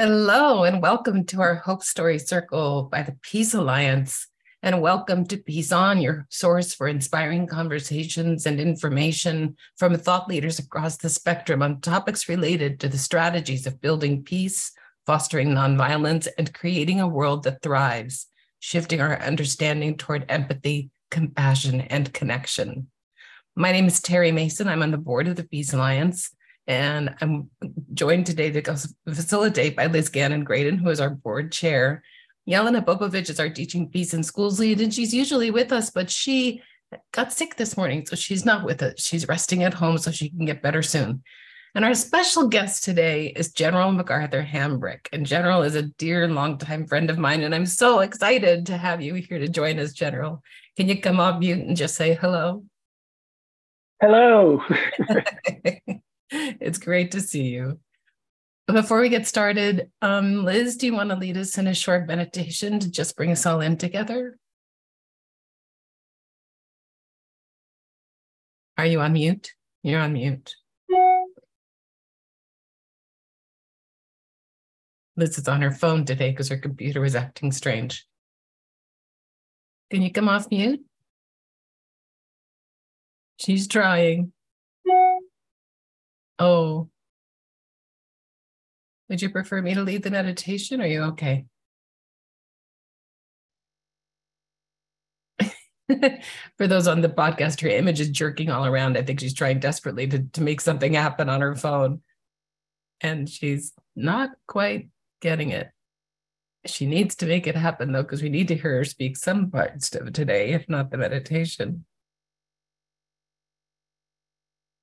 Hello, and welcome to our Hope Story Circle by the Peace Alliance. And welcome to Peace On, your source for inspiring conversations and information from thought leaders across the spectrum on topics related to the strategies of building peace, fostering nonviolence, and creating a world that thrives, shifting our understanding toward empathy, compassion, and connection. My name is Terry Mason. I'm on the board of the Peace Alliance. And I'm joined today to facilitate by Liz Gannon Graydon, who is our board chair. Yelena Popovich is our teaching peace and schools lead, and she's usually with us, but she got sick this morning, so she's not with us. She's resting at home so she can get better soon. And our special guest today is General McArthur Hambrick. And General is a dear and longtime friend of mine. And I'm so excited to have you here to join us, General. Can you come off mute and just say hello? Hello. it's great to see you. Before we get started, um, Liz, do you want to lead us in a short meditation to just bring us all in together? Are you on mute? You're on mute. Liz is on her phone today because her computer was acting strange. Can you come off mute? She's trying. Oh. Would you prefer me to lead the meditation? Are you okay? For those on the podcast, her image is jerking all around. I think she's trying desperately to, to make something happen on her phone. And she's not quite getting it. She needs to make it happen though, because we need to hear her speak some parts of today, if not the meditation.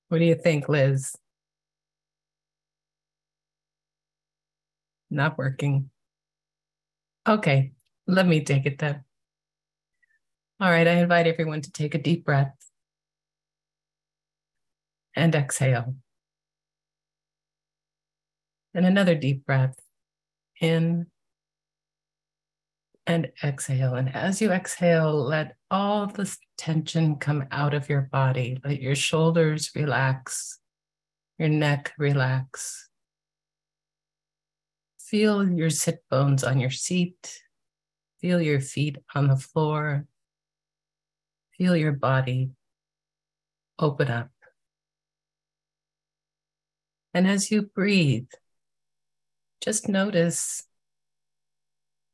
What do you think, Liz? Not working. Okay, let me take it then. All right, I invite everyone to take a deep breath and exhale. And another deep breath in and exhale. And as you exhale, let all the tension come out of your body. Let your shoulders relax, your neck relax, Feel your sit bones on your seat. Feel your feet on the floor. Feel your body open up. And as you breathe, just notice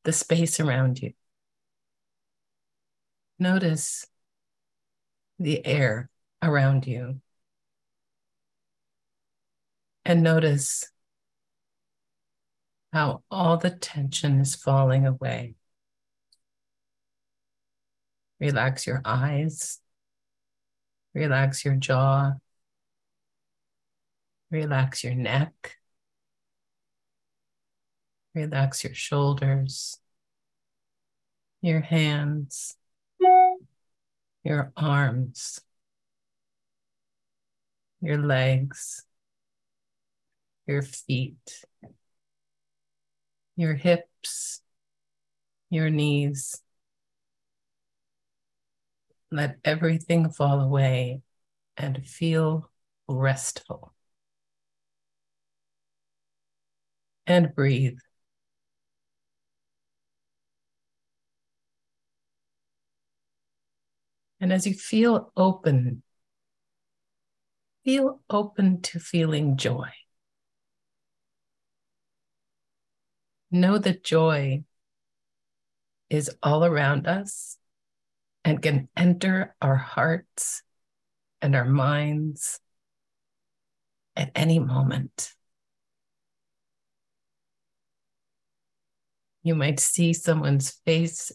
the space around you. Notice the air around you. And notice how all the tension is falling away. Relax your eyes, relax your jaw, relax your neck, relax your shoulders, your hands, your arms, your legs, your feet your hips, your knees. Let everything fall away and feel restful. And breathe. And as you feel open, feel open to feeling joy. Know that joy is all around us and can enter our hearts and our minds at any moment. You might see someone's face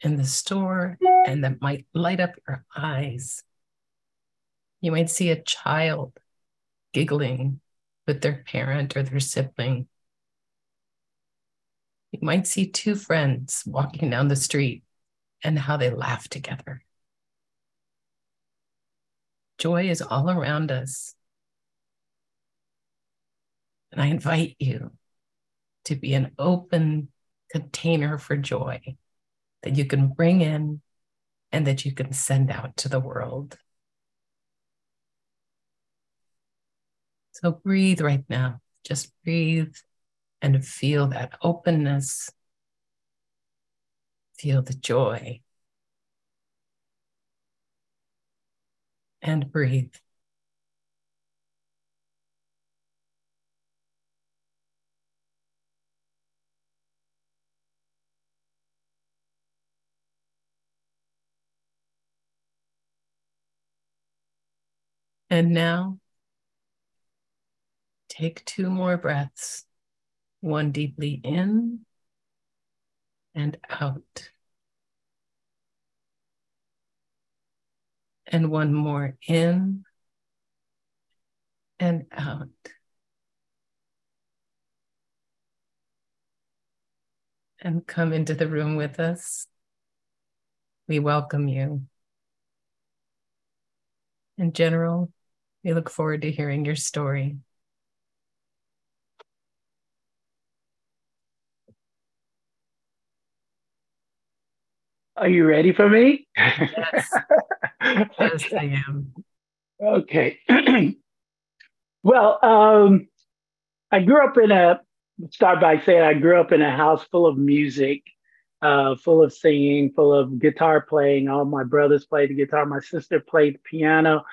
in the store and that might light up your eyes. You might see a child giggling with their parent or their sibling you might see two friends walking down the street and how they laugh together. Joy is all around us. And I invite you to be an open container for joy that you can bring in and that you can send out to the world. So breathe right now. Just breathe and feel that openness. Feel the joy. And breathe. And now take two more breaths, one deeply in and out. And one more in and out. And come into the room with us. We welcome you. In general, we look forward to hearing your story. Are you ready for me? Yes, yes I am. Okay. well, um, I grew up in a, start by saying I grew up in a house full of music, uh, full of singing, full of guitar playing. All my brothers played the guitar. My sister played the piano.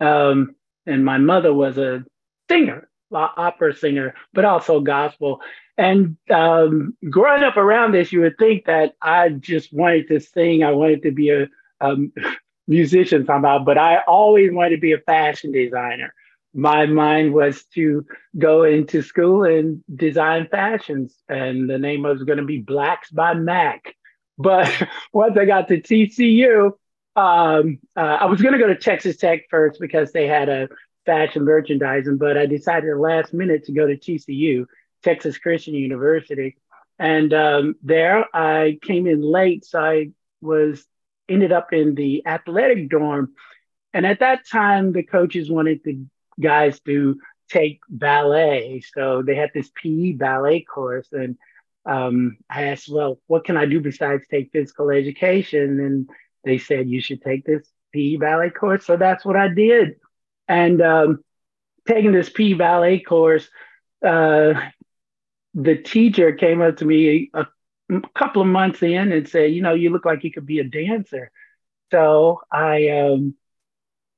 Um, and my mother was a singer, opera singer, but also gospel. And um, growing up around this, you would think that I just wanted to sing. I wanted to be a um, musician somehow, but I always wanted to be a fashion designer. My mind was to go into school and design fashions, and the name was going to be Blacks by Mac. But once I got to TCU, um, uh, I was going to go to Texas Tech first because they had a fashion merchandising, but I decided the last minute to go to TCU, Texas Christian University. And um, there I came in late, so I was ended up in the athletic dorm. And at that time, the coaches wanted the guys to take ballet. So they had this PE ballet course. And um, I asked, well, what can I do besides take physical education? And they said you should take this PE ballet course. So that's what I did. And um, taking this P Ballet course, uh, the teacher came up to me a, couple of months in and said, you know, you look like you could be a dancer. So I, um,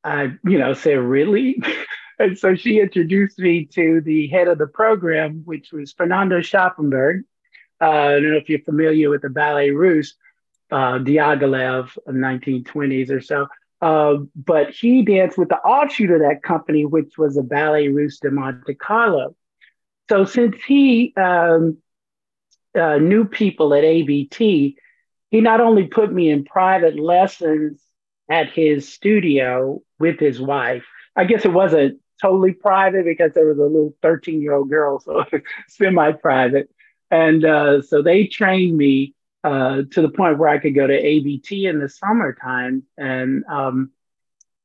I, you know, said, really? and so she introduced me to the head of the program, which was Fernando Schaffenburg. Uh, I don't know if you're familiar with the Ballet Russe uh, Diaghilev 1920s or so. Uh, but he danced with the offshoot of that company, which was a Ballet Russe de Monte Carlo. So since he um, uh, knew people at ABT, he not only put me in private lessons at his studio with his wife. I guess it wasn't totally private because there was a little 13 year old girl, so semi private. And uh, so they trained me uh, to the point where I could go to ABT in the summertime. And um,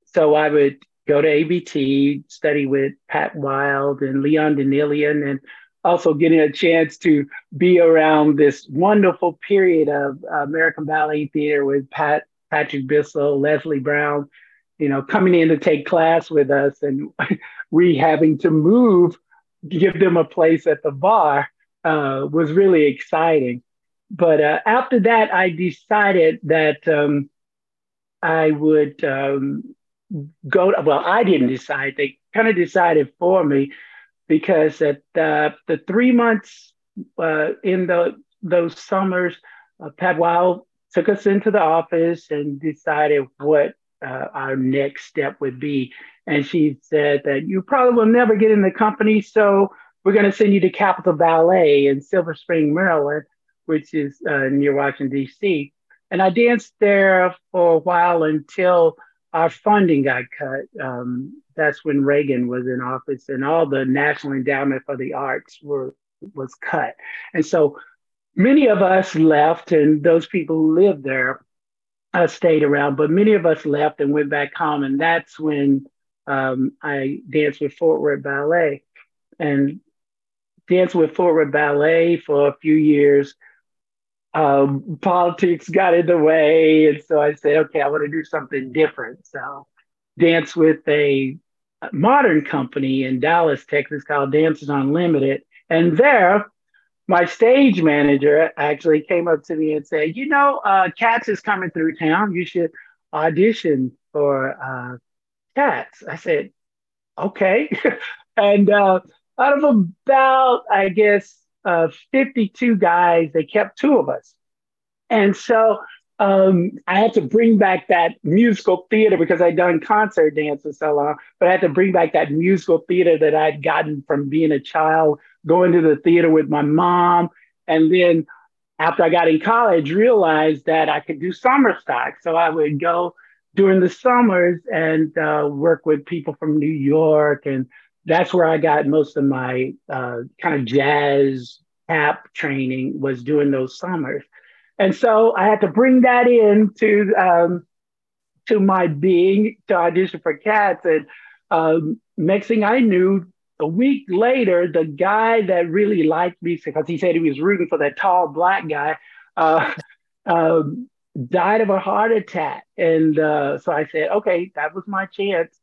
so I would go to ABT, study with Pat Wilde and Leon Danielian, and also getting a chance to be around this wonderful period of American Ballet Theater with Pat, Patrick Bissell, Leslie Brown, you know, coming in to take class with us and we having to move, give them a place at the bar uh, was really exciting but uh, after that, I decided that um, I would um, go. To, well, I didn't decide; they kind of decided for me because at uh, the three months uh, in the those summers, uh, Pat Wilde took us into the office and decided what uh, our next step would be. And she said that you probably will never get in the company, so we're going to send you to Capital Ballet in Silver Spring, Maryland which is uh, near Washington, D.C. And I danced there for a while until our funding got cut. Um, that's when Reagan was in office and all the National Endowment for the Arts were was cut. And so many of us left, and those people who lived there uh, stayed around, but many of us left and went back home. And that's when um, I danced with Fort Worth Ballet and danced with Fort Worth Ballet for a few years um, politics got in the way. And so I said, okay, I want to do something different. So dance with a modern company in Dallas, Texas called Dancers Unlimited. And there my stage manager actually came up to me and said, "You know, uh, Cats is coming through town. You should audition for uh, Cats." I said, "Okay," and uh, out of about, I guess, uh, 52 guys, they kept two of us, and so um, I had to bring back that musical theater because I'd done concert dance for so long, but I had to bring back that musical theater that I'd gotten from being a child, going to the theater with my mom. And then after I got in college, realized that I could do summer stock. So I would go during the summers and uh, work with people from New York. And that's where I got most of my uh, kind of jazz tap training was doing those summers. And so I had to bring that in to um, to my being to audition for Cats. And um, next thing I knew, a week later, the guy that really liked me because he said he was rooting for that tall black guy, uh, um, died of a heart attack. And uh, so I said, okay, that was my chance.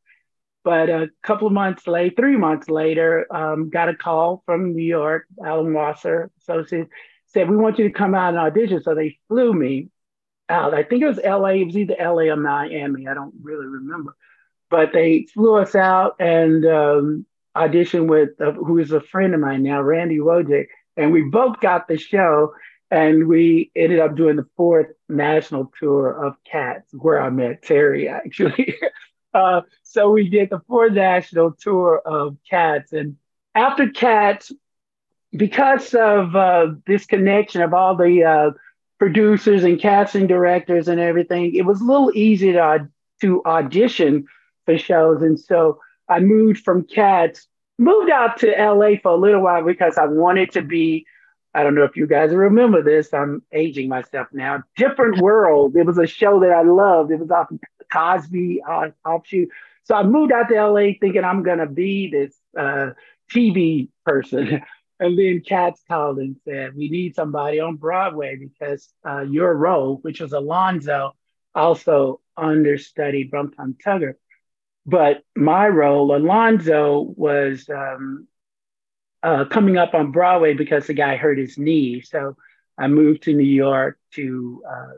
But a couple of months later, three months later, um, got a call from New York, Alan Wasser Associates said, We want you to come out and audition. So they flew me out. I think it was LA, it was either LA or Miami. I don't really remember. But they flew us out and um, auditioned with uh, who is a friend of mine now, Randy Wojcik. And we both got the show. And we ended up doing the fourth national tour of Cats, where I met Terry actually. uh, so we did the four national tour of Cats. And after Cats, because of uh, this connection of all the uh, producers and casting directors and everything, it was a little easy to, to audition for shows. And so I moved from Cats, moved out to LA for a little while because I wanted to be. I don't know if you guys remember this. I'm aging myself now. Different World. It was a show that I loved. It was off Cosby uh, offshoot. So I moved out to LA thinking I'm gonna be this uh, TV person. And then Cats called and said, We need somebody on Broadway because uh, your role, which was Alonzo, also understudied Rum Tum Tugger. But my role, Alonzo, was um, uh, coming up on Broadway because the guy hurt his knee. So I moved to New York to uh,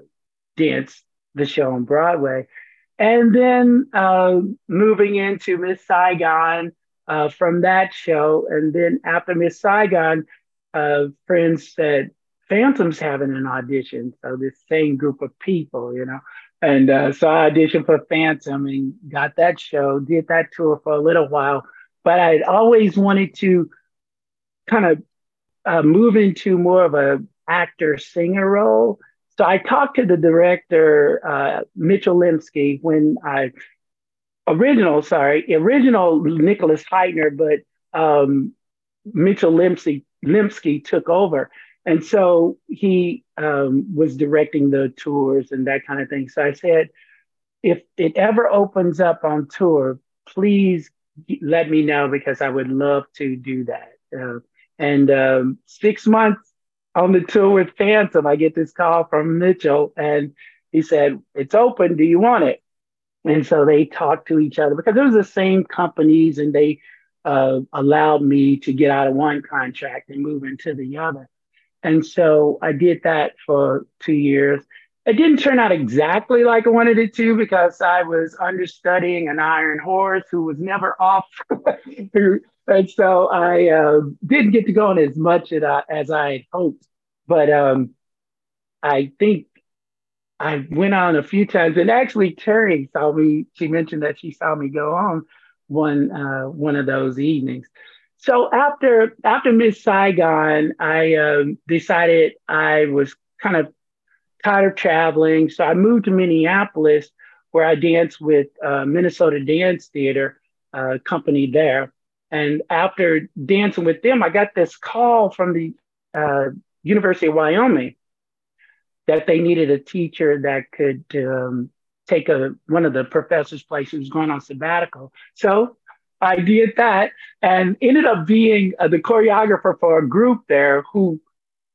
dance the show on Broadway. And then uh, moving into Miss Saigon, uh, from that show. And then after Miss Saigon, uh, friends said, Phantom's having an audition. So this same group of people, you know. And uh, so I auditioned for Phantom and got that show, did that tour for a little while. But I'd always wanted to kind of uh, move into more of a actor singer role. So I talked to the director, uh, Mitchell Lemsky, when I original, sorry, original Nicholas Hytner, but um, Mitchell Lemsky, Lemsky took over. And so he um, was directing the tours and that kind of thing. So I said, if it ever opens up on tour, please let me know because I would love to do that. Uh, and um, six months on the tour with Phantom, I get this call from Mitchell and he said, It's open. Do you want it? And so they talked to each other because it was the same companies and they uh, allowed me to get out of one contract and move into the other. And so I did that for two years. It didn't turn out exactly like I wanted it to because I was understudying an iron horse who was never off. and so I uh, didn't get to go on as much as I, as I had hoped. But um, I think I went on a few times, and actually Terry saw me. She mentioned that she saw me go on one uh, one of those evenings. So after after Miss Saigon, I um, decided I was kind of tired of traveling, so I moved to Minneapolis, where I danced with uh, Minnesota Dance Theater uh, company there. And after dancing with them, I got this call from the uh, University of Wyoming that they needed a teacher that could um, take a one of the professor's place who was going on sabbatical. So I did that and ended up being uh, the choreographer for a group there who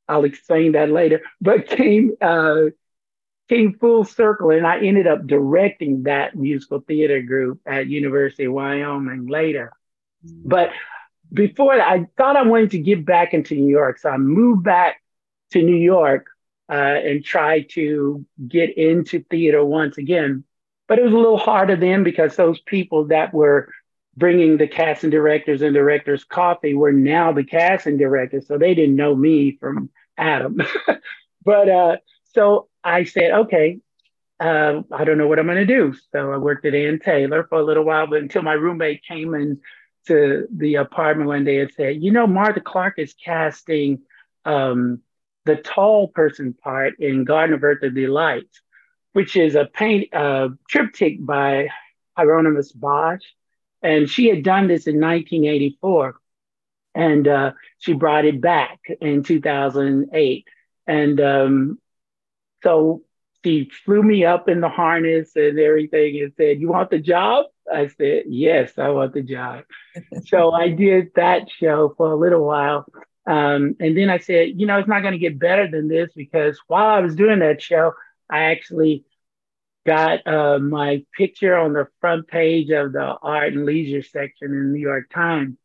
I'll explain that later, but came uh, came full circle and I ended up directing that musical theater group at University of Wyoming later. But before that, I thought I wanted to get back into New York. So I moved back to New York uh, and tried to get into theater once again. But it was a little harder then because those people that were bringing the casting directors and directors coffee were now the casting directors. So they didn't know me from Adam. but uh, so I said, okay, uh, I don't know what I'm going to do. So I worked at Ann Taylor for a little while, but until my roommate came in to the apartment one day and said, you know, Martha Clarke is casting um, the tall person part in Garden of Earthly Delights, which is a paint uh, triptych by Hieronymus Bosch. And she had done this in 1984. And uh, she brought it back in 2008. And um, so she flew me up in the harness and everything and said, You want the job? I said, Yes, I want the job. so I did that show for a little while. Um, and then I said, You know, it's not going to get better than this because while I was doing that show, I actually got uh, my picture on the front page of the art and leisure section in the New York Times.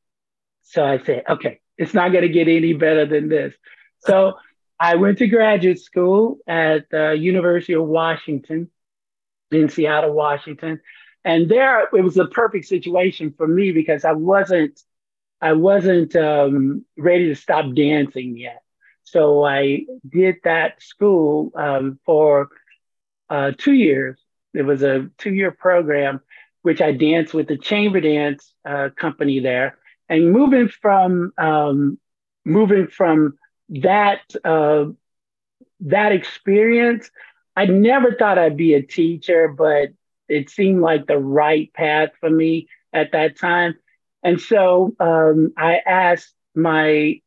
So I said, Okay, it's not going to get any better than this. So I went to graduate school at the University of Washington in Seattle, Washington. And there it was a perfect situation for me because I wasn't I wasn't um, ready to stop dancing yet. So I did that school um, for uh, two years. It was a two year program, which I danced with the chamber dance uh, company there. And moving from um, moving from that uh, that experience, I never thought I'd be a teacher, but it seemed like the right path for me at that time. And so um, I asked my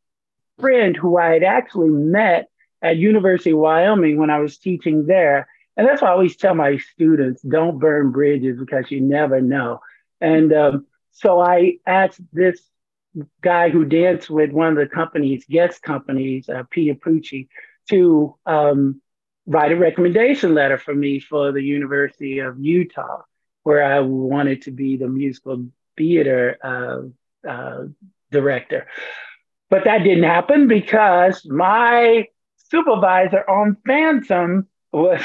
friend who I had actually met at University of Wyoming when I was teaching there. And that's why I always tell my students, don't burn bridges because you never know. And um, so I asked this guy who danced with one of the companies, guest companies, uh, Pia Pucci, to um, write a recommendation letter for me for the University of Utah, where I wanted to be the musical theater uh, uh, director. But that didn't happen because my supervisor on Phantom was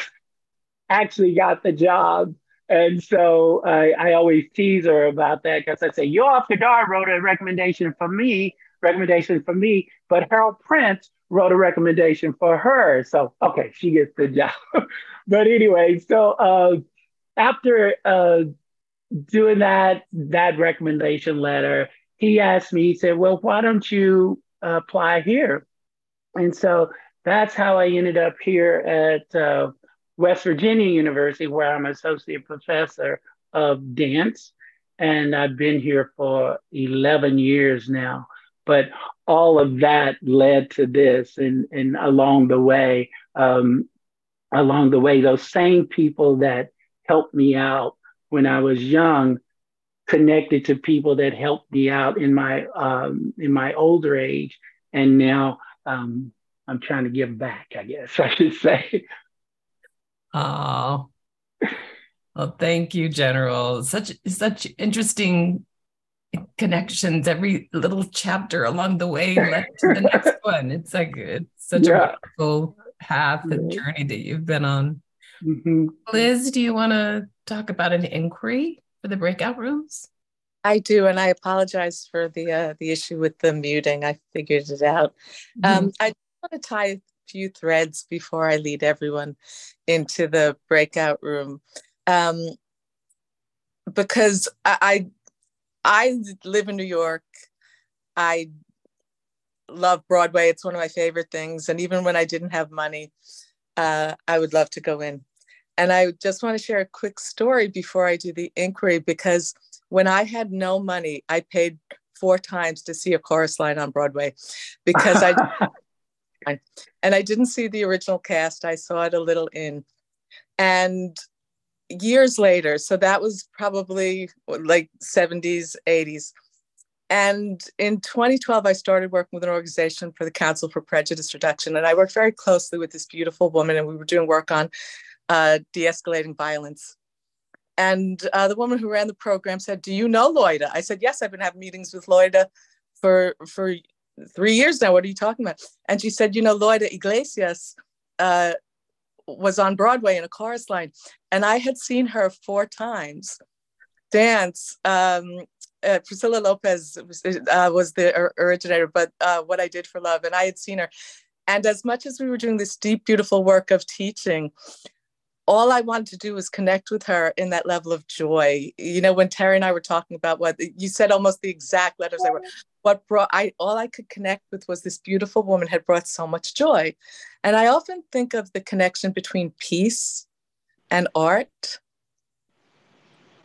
actually got the job and so I, I always tease her about that because I say, Yo Off the Guard wrote a recommendation for me, recommendation for me, but Harold Prince wrote a recommendation for her. So, okay, she gets the job. but anyway, so uh, after uh, doing that, that recommendation letter, he asked me, he said, Well, why don't you apply here? And so that's how I ended up here at uh, West Virginia University, where I'm associate professor of dance. And I've been here for 11 years now. But all of that led to this. And, and along the way, um, along the way, those same people that helped me out when I was young connected to people that helped me out in my um, in my older age, and now um, I'm trying to give back. I guess I should say. Oh, well, thank you, General. Such such interesting connections. Every little chapter along the way led to the next one. It's like it's such yeah. a wonderful path and journey that you've been on. Mm-hmm. Liz, do you want to talk about an inquiry for the breakout rooms? I do, and I apologize for the uh, the issue with the muting. I figured it out. Mm-hmm. Um, I want to tie few threads before I lead everyone into the breakout room. Um, because I, I, I live in New York. I love Broadway. It's one of my favorite things. And even when I didn't have money, uh, I would love to go in. And I just want to share a quick story before I do the inquiry because when I had no money, I paid four times to see a chorus line on Broadway because I And I didn't see the original cast. I saw it a little in. And years later, so that was probably like 70s, 80s. And in 2012, I started working with an organization for the Council for Prejudice Reduction. And I worked very closely with this beautiful woman, and we were doing work on uh, de escalating violence. And uh, the woman who ran the program said, Do you know Loida? I said, Yes, I've been having meetings with Loida for for three years now. What are you talking about? And she said, you know, Loida Iglesias uh, was on Broadway in a chorus line, and I had seen her four times dance. Um, uh, Priscilla Lopez was, uh, was the originator, but uh, what I did for love, and I had seen her. And as much as we were doing this deep, beautiful work of teaching, all I wanted to do was connect with her in that level of joy. You know, when Terry and I were talking about what you said, almost the exact letters I were. What brought I all I could connect with was this beautiful woman had brought so much joy, and I often think of the connection between peace and art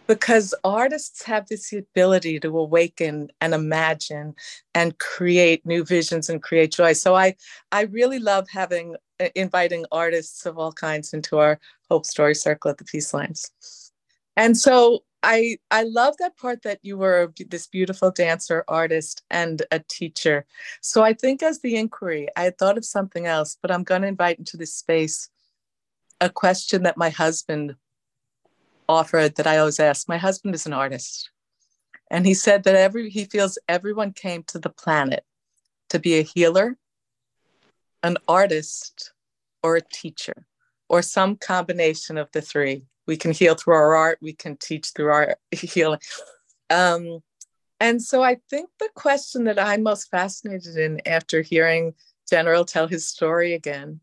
because artists have this ability to awaken and imagine and create new visions and create joy so i i really love having Uh, inviting artists of all kinds into our hope story circle at the Peace Alliance and so i i love that part that you were this beautiful dancer artist and a teacher so i think as the inquiry i thought of something else but i'm going to invite into this space a question that my husband offered that I always ask. My husband is an artist, and he said that every he feels everyone came to the planet to be a healer, an artist, or a teacher, or some combination of the three. We can heal through our art. We can teach through our healing. Um, and so I think the question that I'm most fascinated in after hearing General tell his story again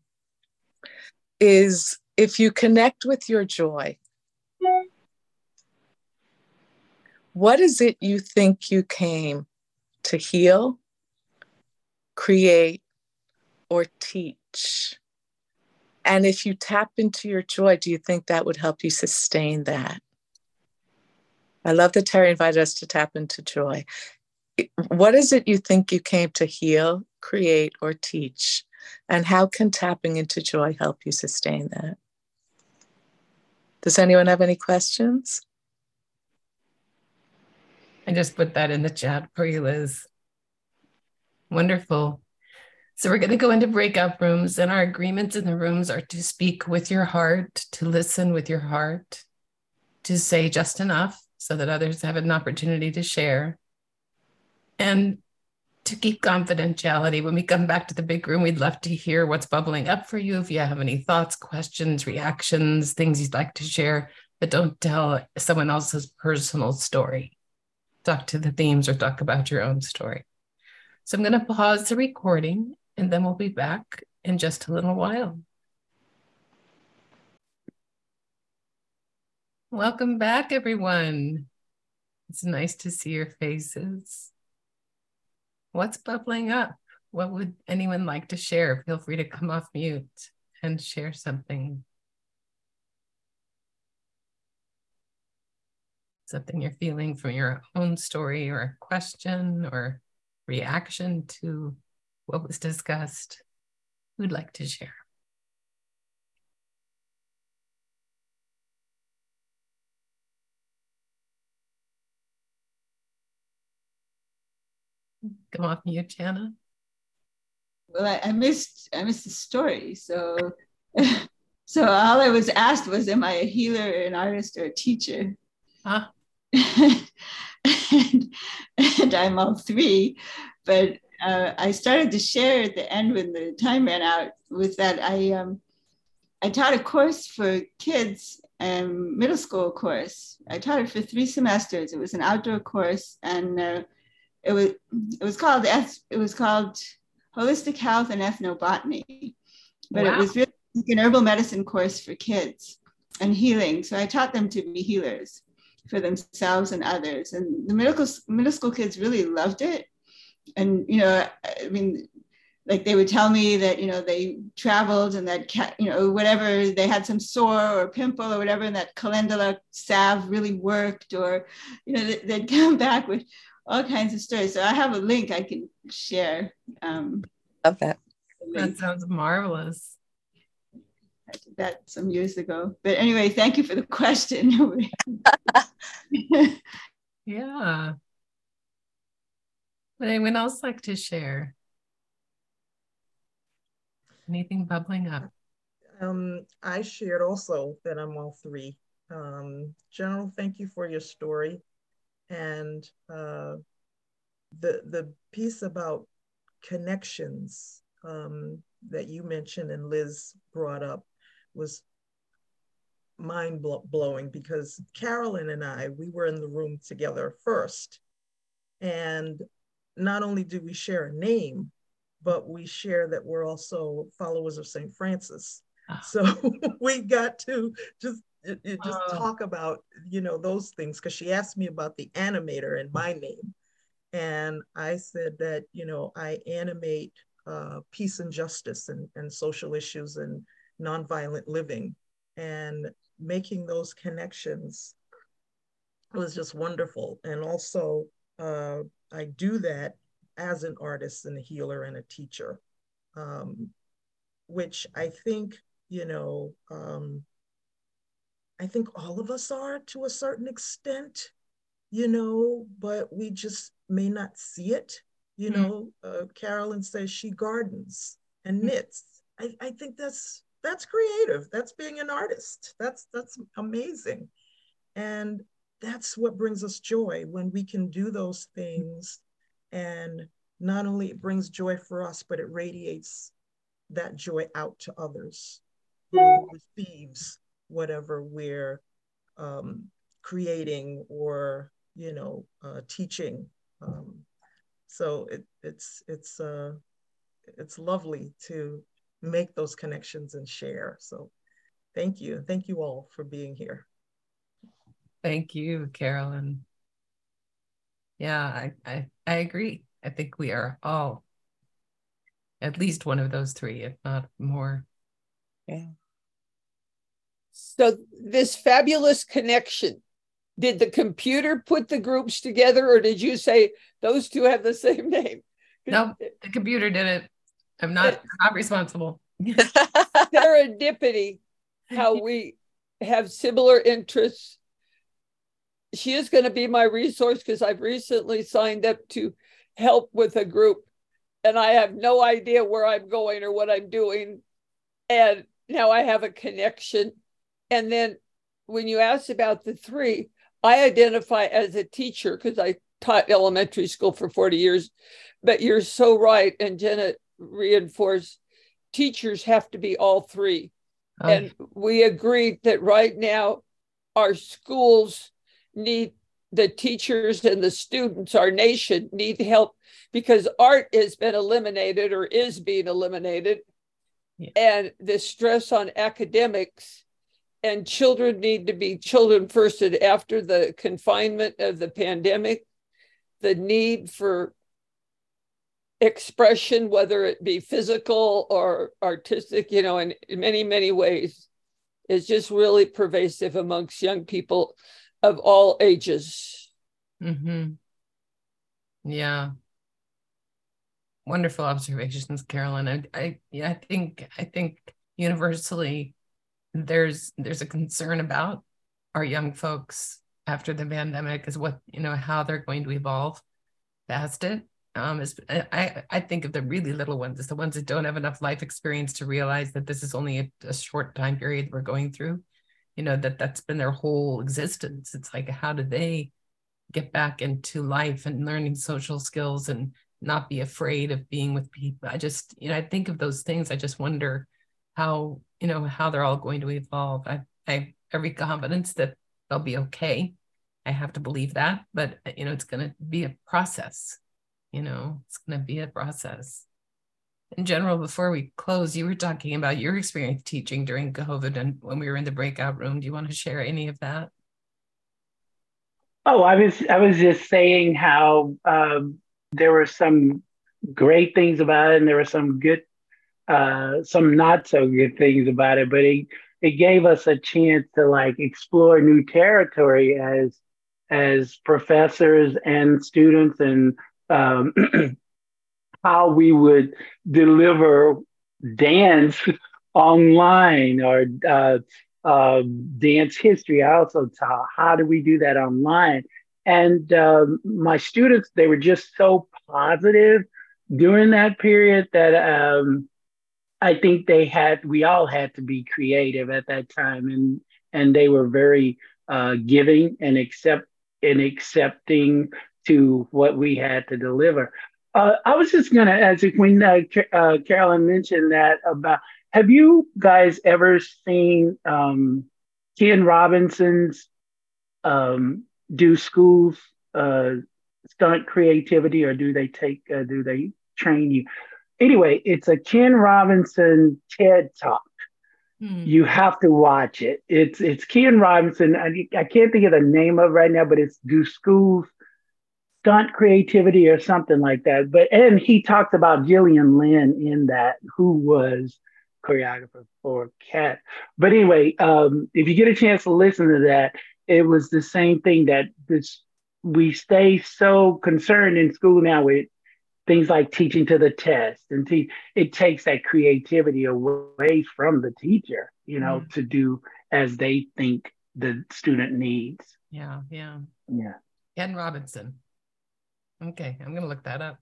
is if you connect with your joy, what is it you think you came to heal, create, or teach? And if you tap into your joy, do you think that would help you sustain that? I love that Terry invited us to tap into joy. What is it you think you came to heal, create, or teach? And how can tapping into joy help you sustain that? Does anyone have any questions? I just put that in the chat for you, Liz. Wonderful. So we're going to go into breakout rooms, and our agreements in the rooms are to speak with your heart, to listen with your heart, to say just enough so that others have an opportunity to share, and to keep confidentiality. When we come back to the big room, we'd love to hear what's bubbling up for you. If you have any thoughts, questions, reactions, things you'd like to share, but don't tell someone else's personal story. Talk to the themes or talk about your own story. So I'm going to pause the recording and then we'll be back in just a little while. Welcome back, everyone. It's nice to see your faces. What's bubbling up? What would anyone like to share? Feel free to come off mute and share something. Something you're feeling from your own story or a question or reaction to what was discussed. Who'd like to share? Come off mute, Jana. Well, I, I missed I missed the story. So so all I was asked was, am I a healer, an artist, or a teacher? Huh? Ah. and, and I'm all three. But uh, I started to share at the end when the time ran out with that I um, I taught a course for kids and middle school course. I taught it for three semesters. It was an outdoor course, and uh, it was it was called it was called holistic health and ethnobotany, but wow. it was really an herbal medicine course for kids and healing. So I taught them to be healers for themselves and others. And the middle middle school kids really loved it. And you know, I mean, like they would tell me that you know they traveled and that you know whatever they had some sore or pimple or whatever, and that calendula salve really worked, or you know they'd come back with all kinds of stories. So I have a link I can share. Um, Love that. That sounds marvelous. I did that some years ago. But anyway, thank you for the question. yeah. Would anyone else like to share? Anything bubbling up? Um, I shared also that I'm all three. Um, General, thank you for your story. And uh, the the piece about connections um, that you mentioned and Liz brought up was mind blowing because Carolyn and I, we were in the room together first. And not only do we share a name, but we share that we're also followers of St. Francis. Ah. So we got to just it, it just uh, talk about you know those things because she asked me about the animator and my name and i said that you know i animate uh, peace and justice and, and social issues and nonviolent living and making those connections was just wonderful. And also, uh, I do that as an artist and a healer and a teacher, um, which I think, you know, um, I think all of us are to a certain extent, you know, but we just may not see it. You mm-hmm. know, uh, Carolyn says she gardens and mm-hmm. knits. I, I think that's that's creative that's being an artist that's that's amazing and that's what brings us joy when we can do those things and not only it brings joy for us but it radiates that joy out to others who receives whatever we're um, creating or you know uh, teaching um, so it, it's it's uh, it's lovely to make those connections and share. So thank you. Thank you all for being here. Thank you, Carolyn. Yeah, I, I, I agree. I think we are all at least one of those three, if not more. Yeah. So this fabulous connection, did the computer put the groups together or did you say those two have the same name? No, the computer did it. I'm not I'm not responsible. Serendipity, how we have similar interests. She is going to be my resource because I've recently signed up to help with a group and I have no idea where I'm going or what I'm doing. And now I have a connection. And then when you asked about the three, I identify as a teacher because I taught elementary school for 40 years. But you're so right. And Jenna reinforced teachers have to be all three. Oh. And we agreed that right now our schools need the teachers and the students, our nation need help because art has been eliminated or is being eliminated. Yeah. And the stress on academics and children need to be children first and after the confinement of the pandemic, the need for expression, whether it be physical or artistic, you know, in, in many, many ways, is just really pervasive amongst young people of all ages. Mm-hmm. Yeah. Wonderful observations, Carolyn. I, I yeah, I think I think universally there's there's a concern about our young folks after the pandemic is what you know how they're going to evolve past it um, is I, I think of the really little ones as the ones that don't have enough life experience to realize that this is only a, a short time period we're going through. You know that that's been their whole existence. It's like how do they get back into life and learning social skills and not be afraid of being with people. I just you know I think of those things. I just wonder how you know how they're all going to evolve. I I have every confidence that they'll be okay. I have to believe that, but you know it's going to be a process you know it's going to be a process in general before we close you were talking about your experience teaching during covid and when we were in the breakout room. Do you want to share any of that? Oh i was i was just saying how um, there were some great things about it and there were some good uh, some not so good things about it but it it gave us a chance to like explore new territory as as professors and students and um, how we would deliver dance online or uh, uh, dance history. I also taught how do we do that online. And um, my students, they were just so positive during that period that um, I think they had, we all had to be creative at that time. And, and they were very uh, giving and accept and accepting to what we had to deliver. Uh, I was just going to ask if when uh, uh, Carolyn mentioned that about, have you guys ever seen um, Ken Robinson's um, do schools uh, stunt creativity, or do they take uh, do they train you? Anyway, it's a Ken Robinson TED Talk. Hmm. You have to watch it. It's it's Ken Robinson. I, I can't think of the name of right now, but it's do schools stunt creativity or something like that. But and he talks about Gillian Lynne in that, who was choreographer for Cat. But anyway, um, if you get a chance to listen to that, it was the same thing that this we stay so concerned in school now with things like teaching to the test and te- it takes that creativity away from the teacher you know mm. to do as they think the student needs yeah yeah yeah ken robinson Okay, I'm gonna look that up.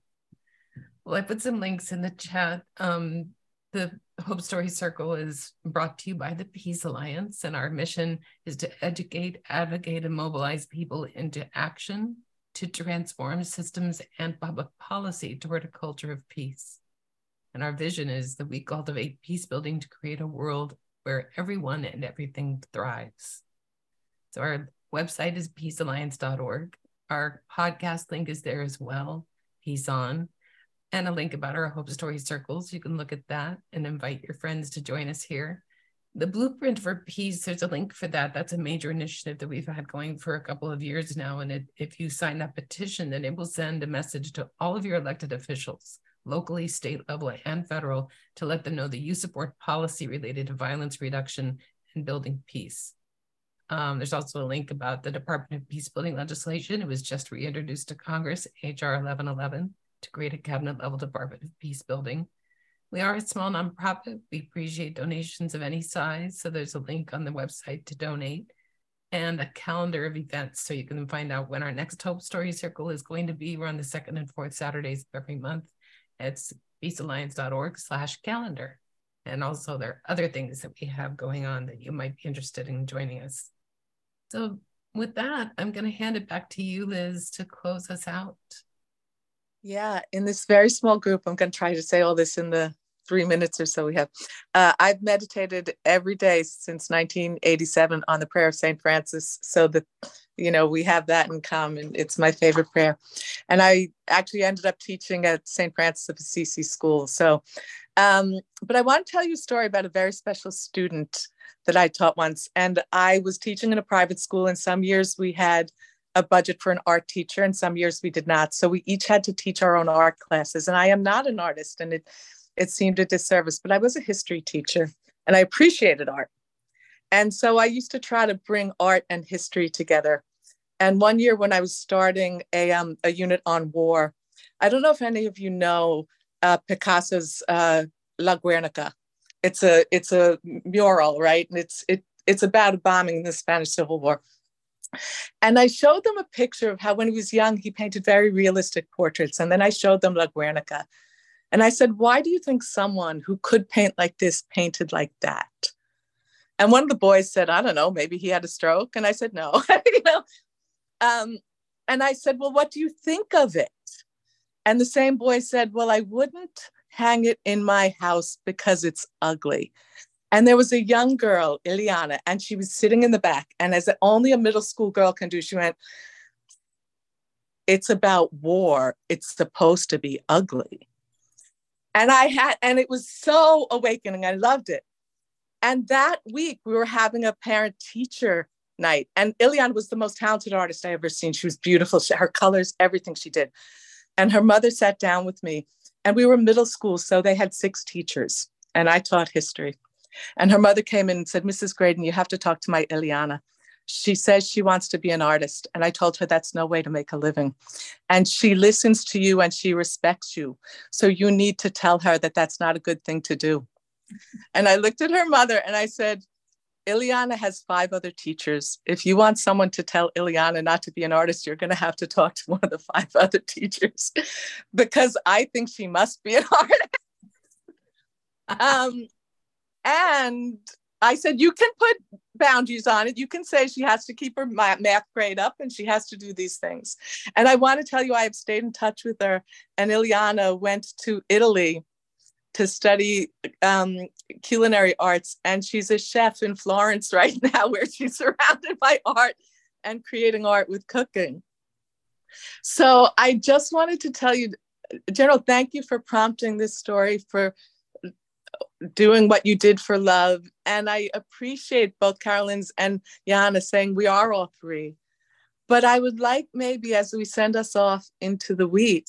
Well, I put some links in the chat. Um, the Hope Story Circle is brought to you by the Peace Alliance, and our mission is to educate, advocate, and mobilize people into action to transform systems and public policy toward a culture of peace. And our vision is that we cultivate peace building to create a world where everyone and everything thrives. So our website is peacealliance.org. Our podcast link is there as well. Peace on. And a link about our Hope Story circles. You can look at that and invite your friends to join us here. The Blueprint for Peace, there's a link for that. That's a major initiative that we've had going for a couple of years now. And it, if you sign that petition, then it will send a message to all of your elected officials, locally, state level, and federal, to let them know that you support policy related to violence reduction and building peace. Um, there's also a link about the Department of Peacebuilding legislation. It was just reintroduced to Congress, HR 1111, to create a cabinet level Department of Peacebuilding. We are a small nonprofit. We appreciate donations of any size. So there's a link on the website to donate and a calendar of events so you can find out when our next Hope Story Circle is going to be. We're on the second and fourth Saturdays of every month. It's peacealliance.org slash calendar. And also there are other things that we have going on that you might be interested in joining us. So with that, I'm going to hand it back to you, Liz, to close us out. Yeah, in this very small group, I'm going to try to say all this in the three minutes or so we have. Uh, I've meditated every day since 1987 on the prayer of St. Francis. So that, you know, we have that in common. It's my favorite prayer. And I actually ended up teaching at St. Francis of Assisi School. So, um, but I want to tell you a story about a very special student that I taught once. And I was teaching in a private school, and some years we had a budget for an art teacher, and some years we did not. So we each had to teach our own art classes. And I am not an artist, and it it seemed a disservice, but I was a history teacher and I appreciated art. And so I used to try to bring art and history together. And one year when I was starting a, um, a unit on war, I don't know if any of you know uh, Picasso's uh, La Guernica it's a it's a mural, right? And it's it it's about a bombing in the Spanish Civil War. And I showed them a picture of how when he was young, he painted very realistic portraits. And then I showed them La Guernica. And I said, why do you think someone who could paint like this painted like that? And one of the boys said, I don't know, maybe he had a stroke. And I said, no, you know. Um, and I said, well, what do you think of it? And the same boy said, well, I wouldn't hang it in my house because it's ugly. And there was a young girl, Ileana, and she was sitting in the back. And as only a middle school girl can do, she went, It's about war. It's supposed to be ugly. And I had, and it was so awakening. I loved it. And that week we were having a parent teacher night. And Ileana was the most talented artist I ever seen. She was beautiful. She, her colors, everything she did. And her mother sat down with me and we were middle school, so they had six teachers, and I taught history. And her mother came in and said, Mrs. Graydon, you have to talk to my Ileana. She says she wants to be an artist. And I told her that's no way to make a living. And she listens to you and she respects you. So you need to tell her that that's not a good thing to do. And I looked at her mother and I said, Ileana has five other teachers. If you want someone to tell Ileana not to be an artist, you're going to have to talk to one of the five other teachers because I think she must be an artist. um, and I said, you can put boundaries on it. You can say she has to keep her math grade up and she has to do these things. And I want to tell you, I have stayed in touch with her. And Ileana went to Italy to study um, culinary arts. And she's a chef in Florence right now, where she's surrounded by art and creating art with cooking. So I just wanted to tell you, General, thank you for prompting this story, for doing what you did for love. And I appreciate both Carolyn's and Jana saying we are all three. But I would like maybe as we send us off into the week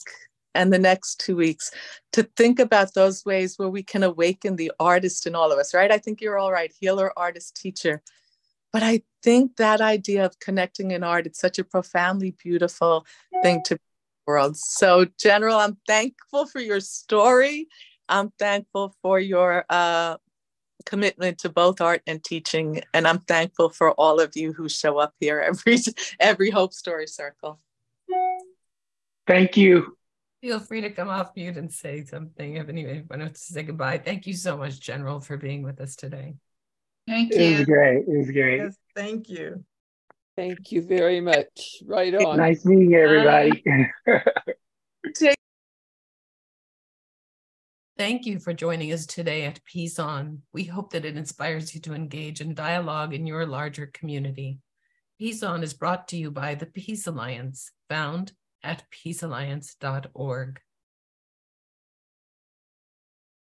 and the next two weeks to think about those ways where we can awaken the artist in all of us, right? I think you're all right, healer, artist, teacher. But I think that idea of connecting in art, it's such a profoundly beautiful thing to the world. So, General, I'm thankful for your story I'm thankful for your uh, commitment to both art and teaching, and I'm thankful for all of you who show up here every every Hope Story Circle. Thank you. Feel free to come off mute and say something if anyone wants to say goodbye. Thank you so much, General, for being with us today. Thank you. It was great. It was great. Yes, thank you. Thank you very much. Right on. Nice meeting everybody. Thank you for joining us today at Peace On. We hope that it inspires you to engage in dialogue in your larger community. Peace On is brought to you by the Peace Alliance, found at peacealliance.org.